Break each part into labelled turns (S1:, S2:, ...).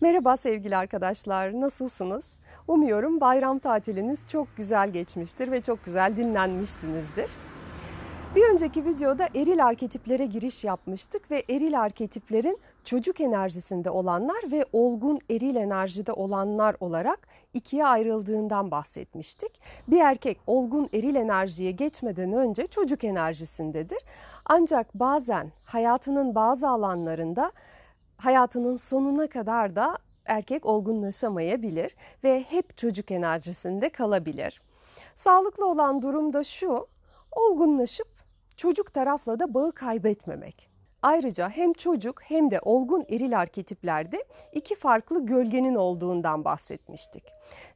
S1: Merhaba sevgili arkadaşlar, nasılsınız? Umuyorum bayram tatiliniz çok güzel geçmiştir ve çok güzel dinlenmişsinizdir. Bir önceki videoda eril arketiplere giriş yapmıştık ve eril arketiplerin çocuk enerjisinde olanlar ve olgun eril enerjide olanlar olarak ikiye ayrıldığından bahsetmiştik. Bir erkek olgun eril enerjiye geçmeden önce çocuk enerjisindedir. Ancak bazen hayatının bazı alanlarında hayatının sonuna kadar da erkek olgunlaşamayabilir ve hep çocuk enerjisinde kalabilir. Sağlıklı olan durum da şu, olgunlaşıp çocuk tarafla da bağı kaybetmemek. Ayrıca hem çocuk hem de olgun eril arketiplerde iki farklı gölgenin olduğundan bahsetmiştik.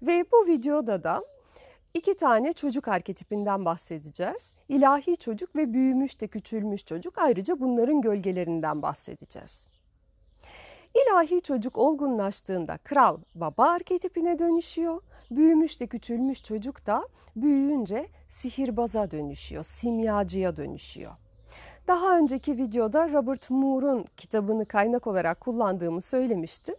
S1: Ve bu videoda da iki tane çocuk arketipinden bahsedeceğiz. İlahi çocuk ve büyümüş de küçülmüş çocuk. Ayrıca bunların gölgelerinden bahsedeceğiz. İlahi çocuk olgunlaştığında kral baba arketipine dönüşüyor. Büyümüş de küçülmüş çocuk da büyüyünce sihirbaza dönüşüyor, simyacıya dönüşüyor. Daha önceki videoda Robert Moore'un kitabını kaynak olarak kullandığımı söylemiştim.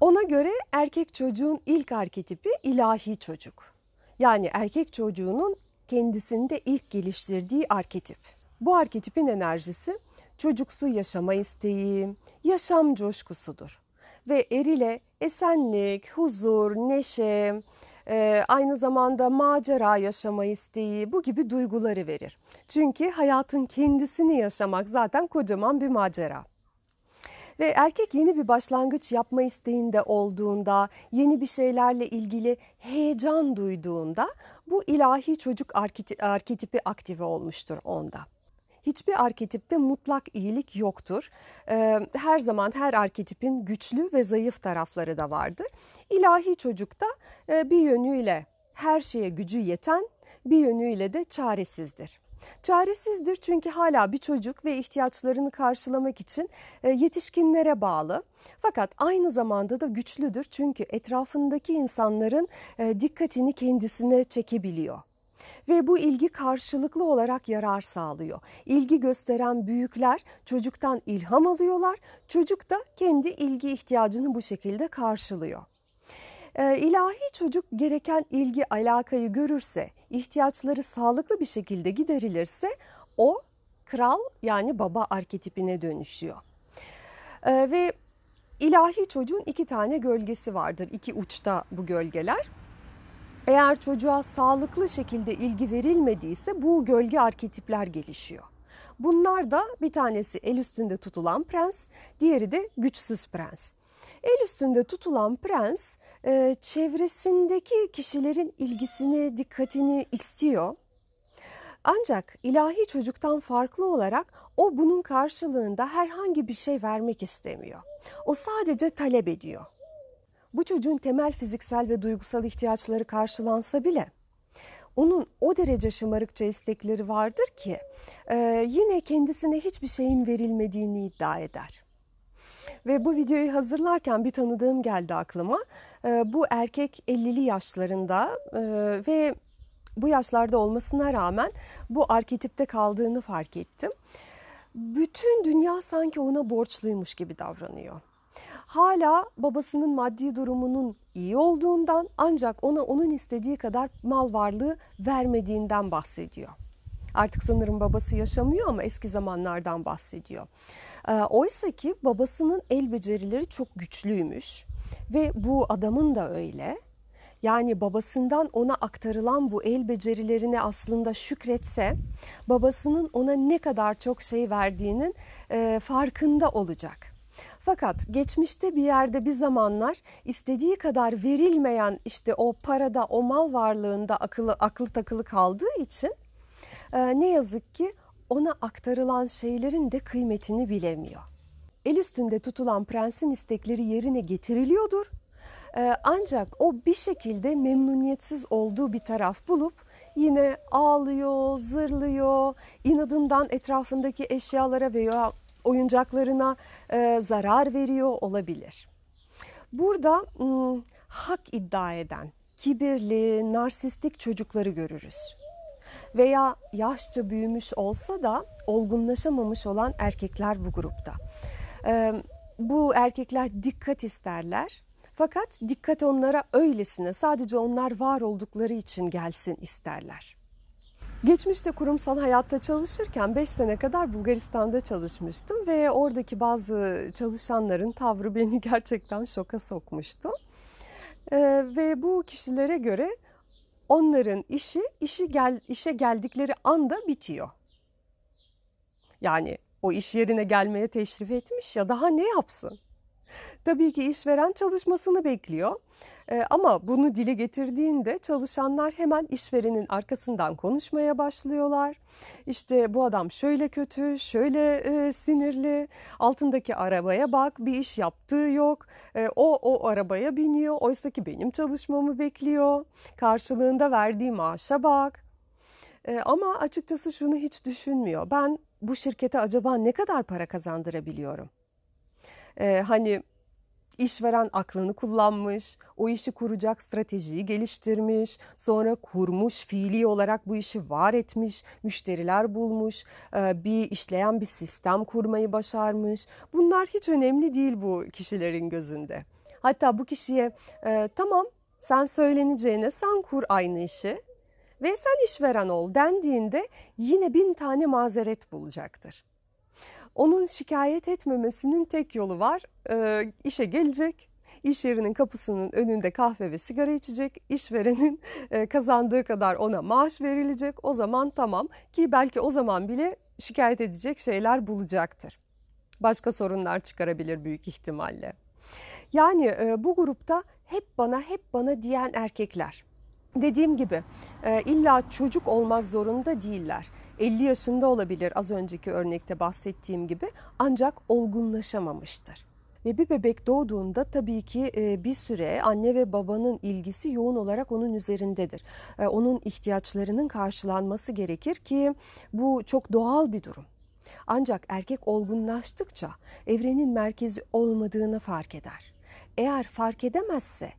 S1: Ona göre erkek çocuğun ilk arketipi ilahi çocuk. Yani erkek çocuğunun kendisinde ilk geliştirdiği arketip. Bu arketipin enerjisi çocuksu yaşama isteği, yaşam coşkusudur. Ve erile esenlik, huzur, neşe, e, aynı zamanda macera yaşama isteği bu gibi duyguları verir. Çünkü hayatın kendisini yaşamak zaten kocaman bir macera. Ve erkek yeni bir başlangıç yapma isteğinde olduğunda, yeni bir şeylerle ilgili heyecan duyduğunda bu ilahi çocuk arketipi aktive olmuştur onda hiçbir arketipte mutlak iyilik yoktur. Her zaman her arketipin güçlü ve zayıf tarafları da vardır. İlahi çocukta bir yönüyle her şeye gücü yeten, bir yönüyle de çaresizdir. Çaresizdir çünkü hala bir çocuk ve ihtiyaçlarını karşılamak için yetişkinlere bağlı. Fakat aynı zamanda da güçlüdür çünkü etrafındaki insanların dikkatini kendisine çekebiliyor ve bu ilgi karşılıklı olarak yarar sağlıyor. İlgi gösteren büyükler çocuktan ilham alıyorlar. Çocuk da kendi ilgi ihtiyacını bu şekilde karşılıyor. Ee, ilahi çocuk gereken ilgi alakayı görürse, ihtiyaçları sağlıklı bir şekilde giderilirse o kral yani baba arketipine dönüşüyor. Ee, ve ilahi çocuğun iki tane gölgesi vardır. iki uçta bu gölgeler. Eğer çocuğa sağlıklı şekilde ilgi verilmediyse bu gölge arketipler gelişiyor. Bunlar da bir tanesi el üstünde tutulan prens, diğeri de güçsüz prens. El üstünde tutulan prens e, çevresindeki kişilerin ilgisini, dikkatini istiyor. Ancak ilahi çocuktan farklı olarak o bunun karşılığında herhangi bir şey vermek istemiyor. O sadece talep ediyor bu çocuğun temel fiziksel ve duygusal ihtiyaçları karşılansa bile onun o derece şımarıkça istekleri vardır ki e, yine kendisine hiçbir şeyin verilmediğini iddia eder. Ve bu videoyu hazırlarken bir tanıdığım geldi aklıma. E, bu erkek 50'li yaşlarında e, ve bu yaşlarda olmasına rağmen bu arketipte kaldığını fark ettim. Bütün dünya sanki ona borçluymuş gibi davranıyor hala babasının maddi durumunun iyi olduğundan ancak ona onun istediği kadar mal varlığı vermediğinden bahsediyor. Artık sanırım babası yaşamıyor ama eski zamanlardan bahsediyor. Ee, oysa ki babasının el becerileri çok güçlüymüş ve bu adamın da öyle. Yani babasından ona aktarılan bu el becerilerine aslında şükretse babasının ona ne kadar çok şey verdiğinin e, farkında olacak. Fakat geçmişte bir yerde bir zamanlar istediği kadar verilmeyen işte o parada, o mal varlığında akıllı, aklı takılı kaldığı için e, ne yazık ki ona aktarılan şeylerin de kıymetini bilemiyor. El üstünde tutulan prensin istekleri yerine getiriliyordur. E, ancak o bir şekilde memnuniyetsiz olduğu bir taraf bulup yine ağlıyor, zırlıyor, inadından etrafındaki eşyalara veya oyuncaklarına e, zarar veriyor olabilir. Burada m, hak iddia eden, kibirli, narsistik çocukları görürüz. Veya yaşça büyümüş olsa da olgunlaşamamış olan erkekler bu grupta. E, bu erkekler dikkat isterler Fakat dikkat onlara öylesine sadece onlar var oldukları için gelsin isterler. Geçmişte kurumsal hayatta çalışırken 5 sene kadar Bulgaristan'da çalışmıştım ve oradaki bazı çalışanların tavrı beni gerçekten şoka sokmuştu. Ee, ve bu kişilere göre onların işi işi gel işe geldikleri anda bitiyor. Yani o iş yerine gelmeye teşrif etmiş ya daha ne yapsın? Tabii ki işveren çalışmasını bekliyor. Ee, ama bunu dile getirdiğinde çalışanlar hemen işverenin arkasından konuşmaya başlıyorlar. İşte bu adam şöyle kötü, şöyle e, sinirli, altındaki arabaya bak, bir iş yaptığı yok. E, o o arabaya biniyor, oysa ki benim çalışmamı bekliyor. Karşılığında verdiği maaşa bak. E, ama açıkçası şunu hiç düşünmüyor. Ben bu şirkete acaba ne kadar para kazandırabiliyorum? E, hani İşveren aklını kullanmış, o işi kuracak stratejiyi geliştirmiş, sonra kurmuş, fiili olarak bu işi var etmiş, müşteriler bulmuş, e, bir işleyen bir sistem kurmayı başarmış. Bunlar hiç önemli değil bu kişilerin gözünde. Hatta bu kişiye e, tamam sen söyleneceğine sen kur aynı işi ve sen işveren ol dendiğinde yine bin tane mazeret bulacaktır. Onun şikayet etmemesinin tek yolu var. E, işe gelecek, iş yerinin kapısının önünde kahve ve sigara içecek, işverenin e, kazandığı kadar ona maaş verilecek. O zaman tamam ki belki o zaman bile şikayet edecek şeyler bulacaktır. Başka sorunlar çıkarabilir büyük ihtimalle. Yani e, bu grupta hep bana hep bana diyen erkekler. Dediğim gibi e, illa çocuk olmak zorunda değiller. 50 yaşında olabilir az önceki örnekte bahsettiğim gibi ancak olgunlaşamamıştır. Ve bir bebek doğduğunda tabii ki e, bir süre anne ve babanın ilgisi yoğun olarak onun üzerindedir. E, onun ihtiyaçlarının karşılanması gerekir ki bu çok doğal bir durum. Ancak erkek olgunlaştıkça evrenin merkezi olmadığını fark eder. Eğer fark edemezse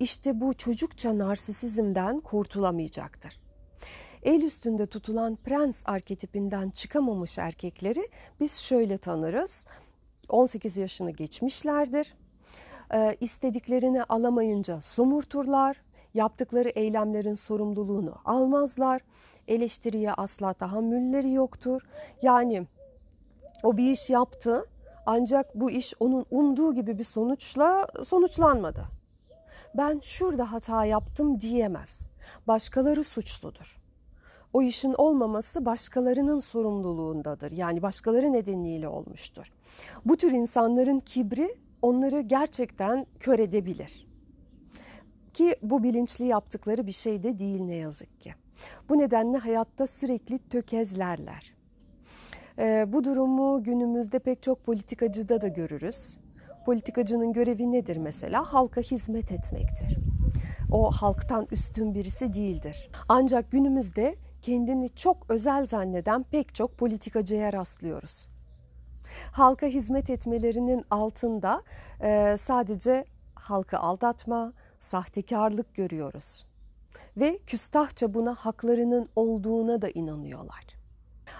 S1: işte bu çocukça narsisizmden kurtulamayacaktır. El üstünde tutulan prens arketipinden çıkamamış erkekleri biz şöyle tanırız. 18 yaşını geçmişlerdir. Ee, istediklerini alamayınca somurturlar. Yaptıkları eylemlerin sorumluluğunu almazlar. Eleştiriye asla tahammülleri yoktur. Yani o bir iş yaptı ancak bu iş onun umduğu gibi bir sonuçla sonuçlanmadı. Ben şurada hata yaptım diyemez. Başkaları suçludur o işin olmaması başkalarının sorumluluğundadır. Yani başkaları nedeniyle olmuştur. Bu tür insanların kibri onları gerçekten kör edebilir. Ki bu bilinçli yaptıkları bir şey de değil ne yazık ki. Bu nedenle hayatta sürekli tökezlerler. Ee, bu durumu günümüzde pek çok politikacıda da görürüz. Politikacının görevi nedir mesela? Halka hizmet etmektir. O halktan üstün birisi değildir. Ancak günümüzde kendini çok özel zanneden pek çok politikacıya rastlıyoruz. Halka hizmet etmelerinin altında e, sadece halkı aldatma, sahtekarlık görüyoruz. Ve küstahça buna haklarının olduğuna da inanıyorlar.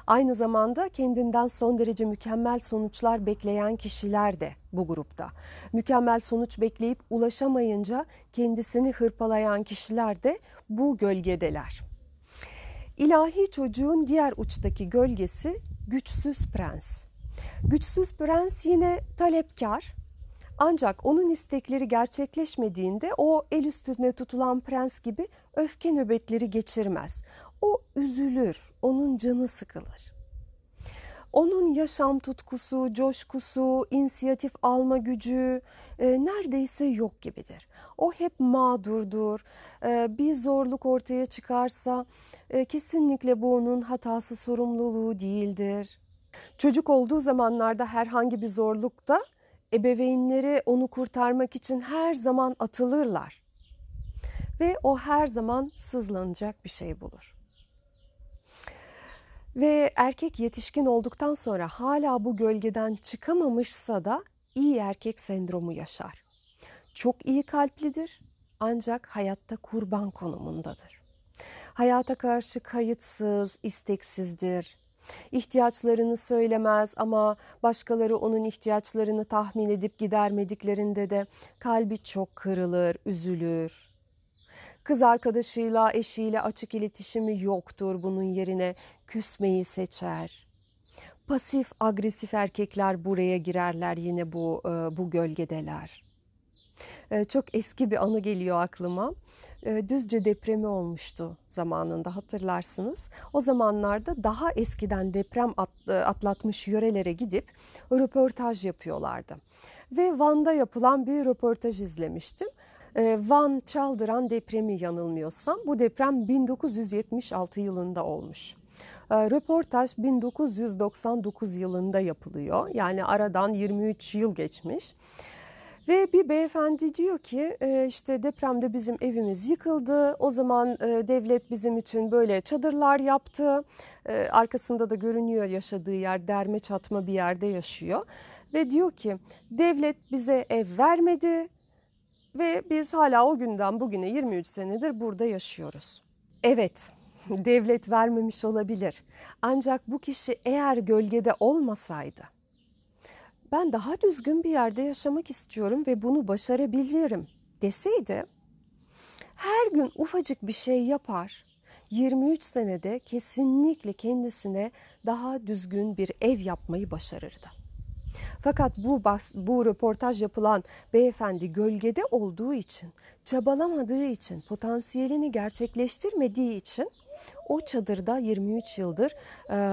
S1: Aynı zamanda kendinden son derece mükemmel sonuçlar bekleyen kişiler de bu grupta. Mükemmel sonuç bekleyip ulaşamayınca kendisini hırpalayan kişiler de bu gölgedeler. İlahi çocuğun diğer uçtaki gölgesi güçsüz prens. Güçsüz prens yine talepkar. Ancak onun istekleri gerçekleşmediğinde o el üstünde tutulan prens gibi öfke nöbetleri geçirmez. O üzülür, onun canı sıkılır. Onun yaşam tutkusu, coşkusu, inisiyatif alma gücü e, neredeyse yok gibidir. O hep mağdurdur. E, bir zorluk ortaya çıkarsa e, kesinlikle bu onun hatası sorumluluğu değildir. Çocuk olduğu zamanlarda herhangi bir zorlukta ebeveynleri onu kurtarmak için her zaman atılırlar. Ve o her zaman sızlanacak bir şey bulur. Ve erkek yetişkin olduktan sonra hala bu gölgeden çıkamamışsa da iyi erkek sendromu yaşar. Çok iyi kalplidir ancak hayatta kurban konumundadır. Hayata karşı kayıtsız, isteksizdir. İhtiyaçlarını söylemez ama başkaları onun ihtiyaçlarını tahmin edip gidermediklerinde de kalbi çok kırılır, üzülür. Kız arkadaşıyla, eşiyle açık iletişimi yoktur. Bunun yerine küsmeyi seçer. Pasif agresif erkekler buraya girerler yine bu e, bu gölgedeler. E, çok eski bir anı geliyor aklıma. E, Düzce depremi olmuştu zamanında hatırlarsınız. O zamanlarda daha eskiden deprem atlatmış yörelere gidip röportaj yapıyorlardı. Ve Van'da yapılan bir röportaj izlemiştim. Van Çaldıran depremi yanılmıyorsam bu deprem 1976 yılında olmuş. Röportaj 1999 yılında yapılıyor. Yani aradan 23 yıl geçmiş. Ve bir beyefendi diyor ki e, işte depremde bizim evimiz yıkıldı. O zaman e, devlet bizim için böyle çadırlar yaptı. Arkasında da görünüyor yaşadığı yer derme çatma bir yerde yaşıyor. Ve diyor ki devlet bize ev vermedi ve biz hala o günden bugüne 23 senedir burada yaşıyoruz. Evet devlet vermemiş olabilir. Ancak bu kişi eğer gölgede olmasaydı ben daha düzgün bir yerde yaşamak istiyorum ve bunu başarabilirim deseydi her gün ufacık bir şey yapar. 23 senede kesinlikle kendisine daha düzgün bir ev yapmayı başarırdı. Fakat bu bu röportaj yapılan beyefendi gölgede olduğu için, çabalamadığı için, potansiyelini gerçekleştirmediği için o çadırda 23 yıldır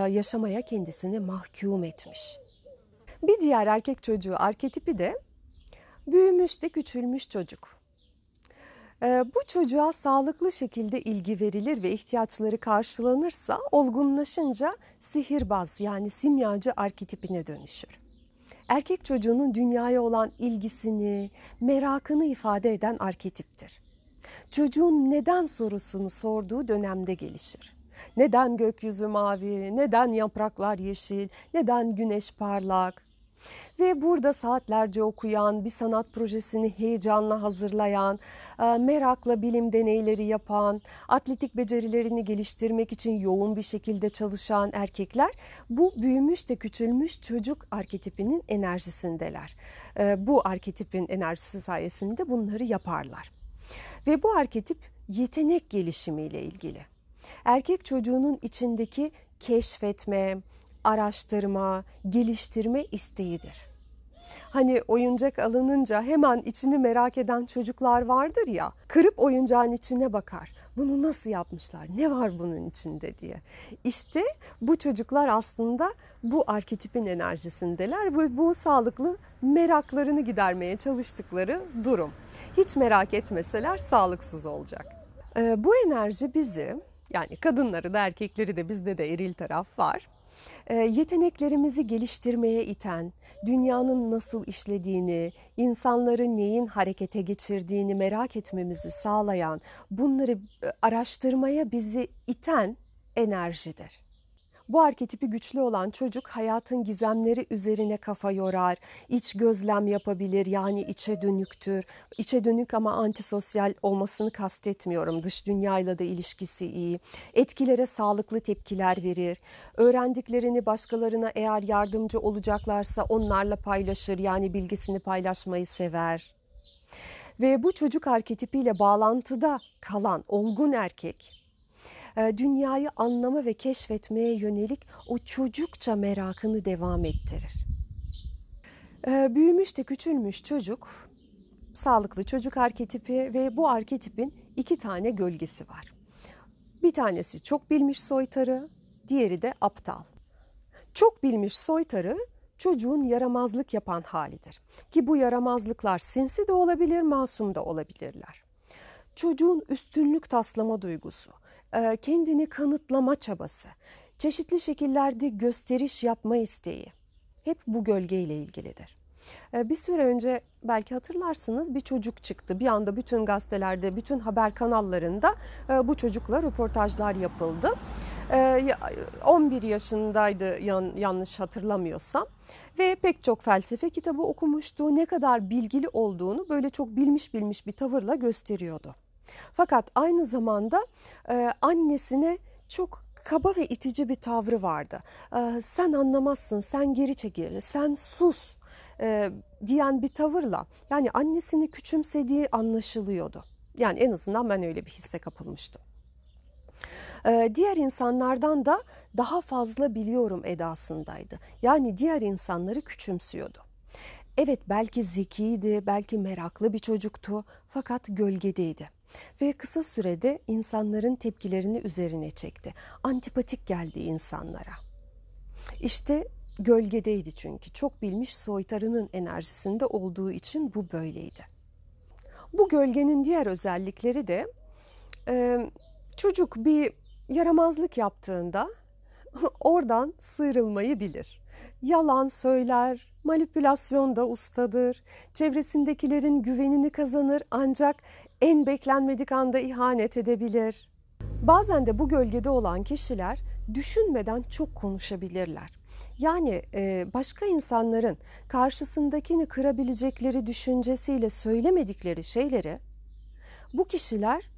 S1: yaşamaya kendisini mahkum etmiş. Bir diğer erkek çocuğu arketipi de büyümüş de küçülmüş çocuk. Bu çocuğa sağlıklı şekilde ilgi verilir ve ihtiyaçları karşılanırsa olgunlaşınca sihirbaz yani simyacı arketipine dönüşür. Erkek çocuğunun dünyaya olan ilgisini, merakını ifade eden arketiptir. Çocuğun neden sorusunu sorduğu dönemde gelişir. Neden gökyüzü mavi, neden yapraklar yeşil, neden güneş parlak, ve burada saatlerce okuyan, bir sanat projesini heyecanla hazırlayan, e, merakla bilim deneyleri yapan, atletik becerilerini geliştirmek için yoğun bir şekilde çalışan erkekler bu büyümüş de küçülmüş çocuk arketipinin enerjisindeler. E, bu arketipin enerjisi sayesinde bunları yaparlar. Ve bu arketip yetenek gelişimiyle ilgili. Erkek çocuğunun içindeki keşfetme, araştırma, geliştirme isteğidir. Hani oyuncak alınınca hemen içini merak eden çocuklar vardır ya. Kırıp oyuncağın içine bakar. Bunu nasıl yapmışlar? Ne var bunun içinde diye. İşte bu çocuklar aslında bu arketipin enerjisindeler ve bu sağlıklı meraklarını gidermeye çalıştıkları durum. Hiç merak etmeseler sağlıksız olacak. Ee, bu enerji bizi yani kadınları da erkekleri de bizde de eril taraf var yeteneklerimizi geliştirmeye iten, dünyanın nasıl işlediğini, insanları neyin harekete geçirdiğini merak etmemizi sağlayan, bunları e, araştırmaya bizi iten enerjidir. Bu arketipi güçlü olan çocuk hayatın gizemleri üzerine kafa yorar, iç gözlem yapabilir yani içe dönüktür. İçe dönük ama antisosyal olmasını kastetmiyorum. Dış dünyayla da ilişkisi iyi. Etkilere sağlıklı tepkiler verir. Öğrendiklerini başkalarına eğer yardımcı olacaklarsa onlarla paylaşır yani bilgisini paylaşmayı sever. Ve bu çocuk arketipiyle bağlantıda kalan olgun erkek dünyayı anlama ve keşfetmeye yönelik o çocukça merakını devam ettirir. E, büyümüş de küçülmüş çocuk, sağlıklı çocuk arketipi ve bu arketipin iki tane gölgesi var. Bir tanesi çok bilmiş soytarı, diğeri de aptal. Çok bilmiş soytarı çocuğun yaramazlık yapan halidir. Ki bu yaramazlıklar sinsi de olabilir, masum da olabilirler. Çocuğun üstünlük taslama duygusu, kendini kanıtlama çabası, çeşitli şekillerde gösteriş yapma isteği hep bu gölgeyle ilgilidir. E, bir süre önce belki hatırlarsınız bir çocuk çıktı. Bir anda bütün gazetelerde, bütün haber kanallarında e, bu çocukla röportajlar yapıldı. 11 yaşındaydı yanlış hatırlamıyorsam ve pek çok felsefe kitabı okumuştu. Ne kadar bilgili olduğunu böyle çok bilmiş bilmiş bir tavırla gösteriyordu. Fakat aynı zamanda e, annesine çok kaba ve itici bir tavrı vardı. Ee, sen anlamazsın, sen geri çekil, sen sus e, diyen bir tavırla yani annesini küçümsediği anlaşılıyordu. Yani en azından ben öyle bir hisse kapılmıştım. Ee, diğer insanlardan da daha fazla biliyorum edasındaydı. Yani diğer insanları küçümsüyordu. Evet belki zekiydi, belki meraklı bir çocuktu fakat gölgedeydi. Ve kısa sürede insanların tepkilerini üzerine çekti. Antipatik geldi insanlara. İşte gölgedeydi çünkü. Çok bilmiş soytarının enerjisinde olduğu için bu böyleydi. Bu gölgenin diğer özellikleri de e, çocuk bir yaramazlık yaptığında oradan sıyrılmayı bilir. Yalan söyler, manipülasyonda ustadır, çevresindekilerin güvenini kazanır ancak en beklenmedik anda ihanet edebilir. Bazen de bu gölgede olan kişiler düşünmeden çok konuşabilirler. Yani e, başka insanların karşısındakini kırabilecekleri düşüncesiyle söylemedikleri şeyleri bu kişiler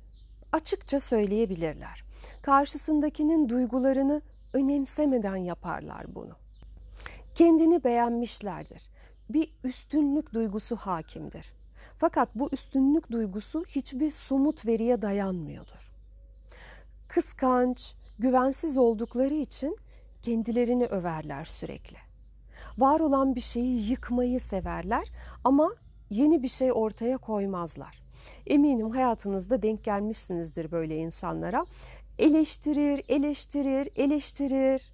S1: açıkça söyleyebilirler. Karşısındakinin duygularını önemsemeden yaparlar bunu. Kendini beğenmişlerdir. Bir üstünlük duygusu hakimdir. Fakat bu üstünlük duygusu hiçbir somut veriye dayanmıyordur. Kıskanç, güvensiz oldukları için kendilerini överler sürekli. Var olan bir şeyi yıkmayı severler ama yeni bir şey ortaya koymazlar. Eminim hayatınızda denk gelmişsinizdir böyle insanlara. Eleştirir, eleştirir, eleştirir.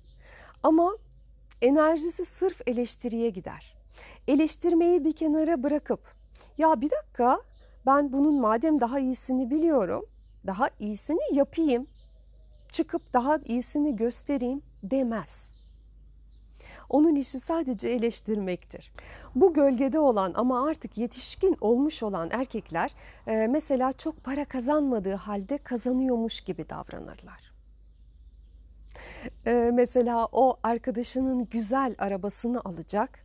S1: Ama enerjisi sırf eleştiriye gider. Eleştirmeyi bir kenara bırakıp ya bir dakika ben bunun madem daha iyisini biliyorum, daha iyisini yapayım. Çıkıp daha iyisini göstereyim demez. Onun işi sadece eleştirmektir. Bu gölgede olan ama artık yetişkin olmuş olan erkekler e, mesela çok para kazanmadığı halde kazanıyormuş gibi davranırlar. E, mesela o arkadaşının güzel arabasını alacak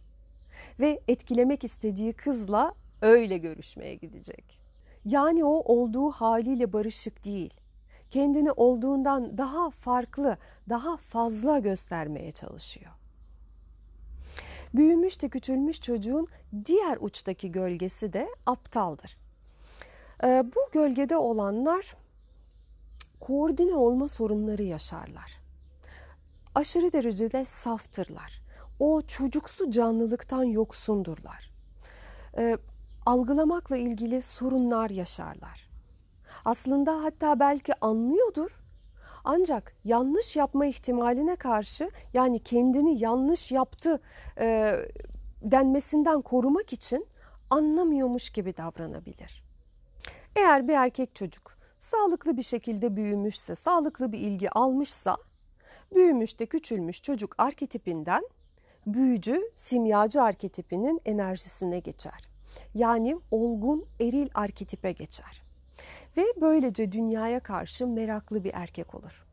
S1: ve etkilemek istediği kızla öyle görüşmeye gidecek. Yani o olduğu haliyle barışık değil kendini olduğundan daha farklı, daha fazla göstermeye çalışıyor. Büyümüş de küçülmüş çocuğun diğer uçtaki gölgesi de aptaldır. Ee, bu gölgede olanlar koordine olma sorunları yaşarlar. Aşırı derecede saftırlar. O çocuksu canlılıktan yoksundurlar. Algılamakla ilgili sorunlar yaşarlar. Aslında hatta belki anlıyordur. Ancak yanlış yapma ihtimaline karşı yani kendini yanlış yaptı e, denmesinden korumak için anlamıyormuş gibi davranabilir. Eğer bir erkek çocuk sağlıklı bir şekilde büyümüşse, sağlıklı bir ilgi almışsa, büyümüş de küçülmüş çocuk arketipinden büyücü, simyacı arketipinin enerjisine geçer. Yani olgun eril arketipe geçer ve böylece dünyaya karşı meraklı bir erkek olur.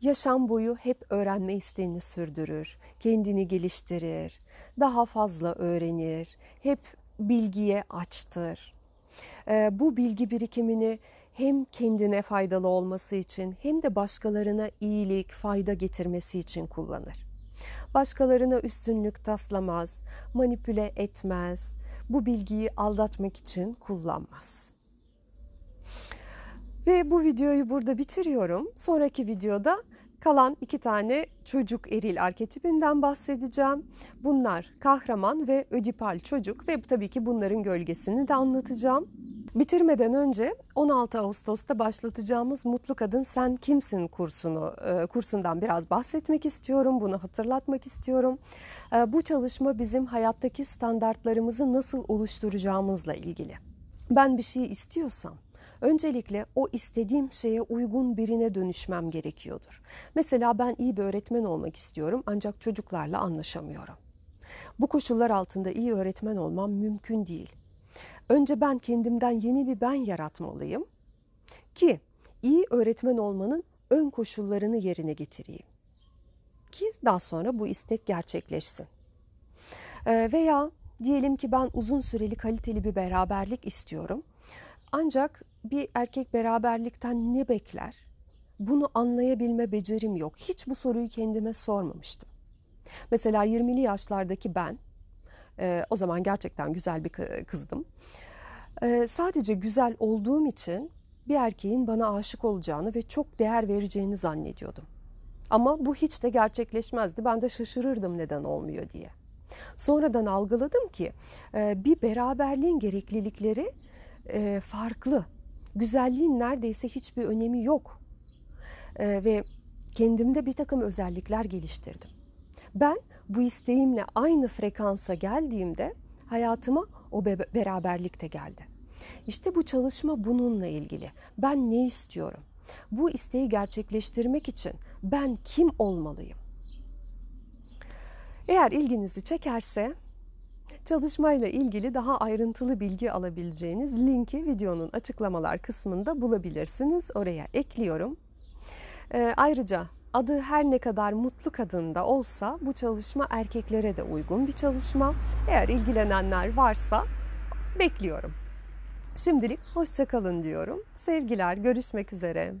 S1: Yaşam boyu hep öğrenme isteğini sürdürür, kendini geliştirir, daha fazla öğrenir, hep bilgiye açtır. Ee, bu bilgi birikimini hem kendine faydalı olması için hem de başkalarına iyilik, fayda getirmesi için kullanır. Başkalarına üstünlük taslamaz, manipüle etmez, bu bilgiyi aldatmak için kullanmaz. Ve bu videoyu burada bitiriyorum. Sonraki videoda kalan iki tane çocuk eril arketipinden bahsedeceğim. Bunlar kahraman ve ödipal çocuk ve tabii ki bunların gölgesini de anlatacağım. Bitirmeden önce 16 Ağustos'ta başlatacağımız Mutlu Kadın Sen Kimsin kursunu e, kursundan biraz bahsetmek istiyorum. Bunu hatırlatmak istiyorum. E, bu çalışma bizim hayattaki standartlarımızı nasıl oluşturacağımızla ilgili. Ben bir şey istiyorsam Öncelikle o istediğim şeye uygun birine dönüşmem gerekiyordur. Mesela ben iyi bir öğretmen olmak istiyorum ancak çocuklarla anlaşamıyorum. Bu koşullar altında iyi öğretmen olmam mümkün değil. Önce ben kendimden yeni bir ben yaratmalıyım ki iyi öğretmen olmanın ön koşullarını yerine getireyim. Ki daha sonra bu istek gerçekleşsin. Ee, veya diyelim ki ben uzun süreli kaliteli bir beraberlik istiyorum. Ancak bir erkek beraberlikten ne bekler? bunu anlayabilme becerim yok. Hiç bu soruyu kendime sormamıştım. Mesela 20'li yaşlardaki ben, e, o zaman gerçekten güzel bir kızdım. E, sadece güzel olduğum için bir erkeğin bana aşık olacağını ve çok değer vereceğini zannediyordum. Ama bu hiç de gerçekleşmezdi. Ben de şaşırırdım neden olmuyor diye. Sonradan algıladım ki e, bir beraberliğin gereklilikleri e, farklı. Güzelliğin neredeyse hiçbir önemi yok. E, ve kendimde bir takım özellikler geliştirdim. Ben bu isteğimle aynı frekansa geldiğimde hayatıma o beraberlik de geldi. İşte bu çalışma bununla ilgili. Ben ne istiyorum? Bu isteği gerçekleştirmek için ben kim olmalıyım? Eğer ilginizi çekerse çalışmayla ilgili daha ayrıntılı bilgi alabileceğiniz linki videonun açıklamalar kısmında bulabilirsiniz. Oraya ekliyorum. Ee, ayrıca adı her ne kadar mutlu kadında olsa bu çalışma erkeklere de uygun bir çalışma. Eğer ilgilenenler varsa bekliyorum. Şimdilik hoşçakalın diyorum. Sevgiler, görüşmek üzere.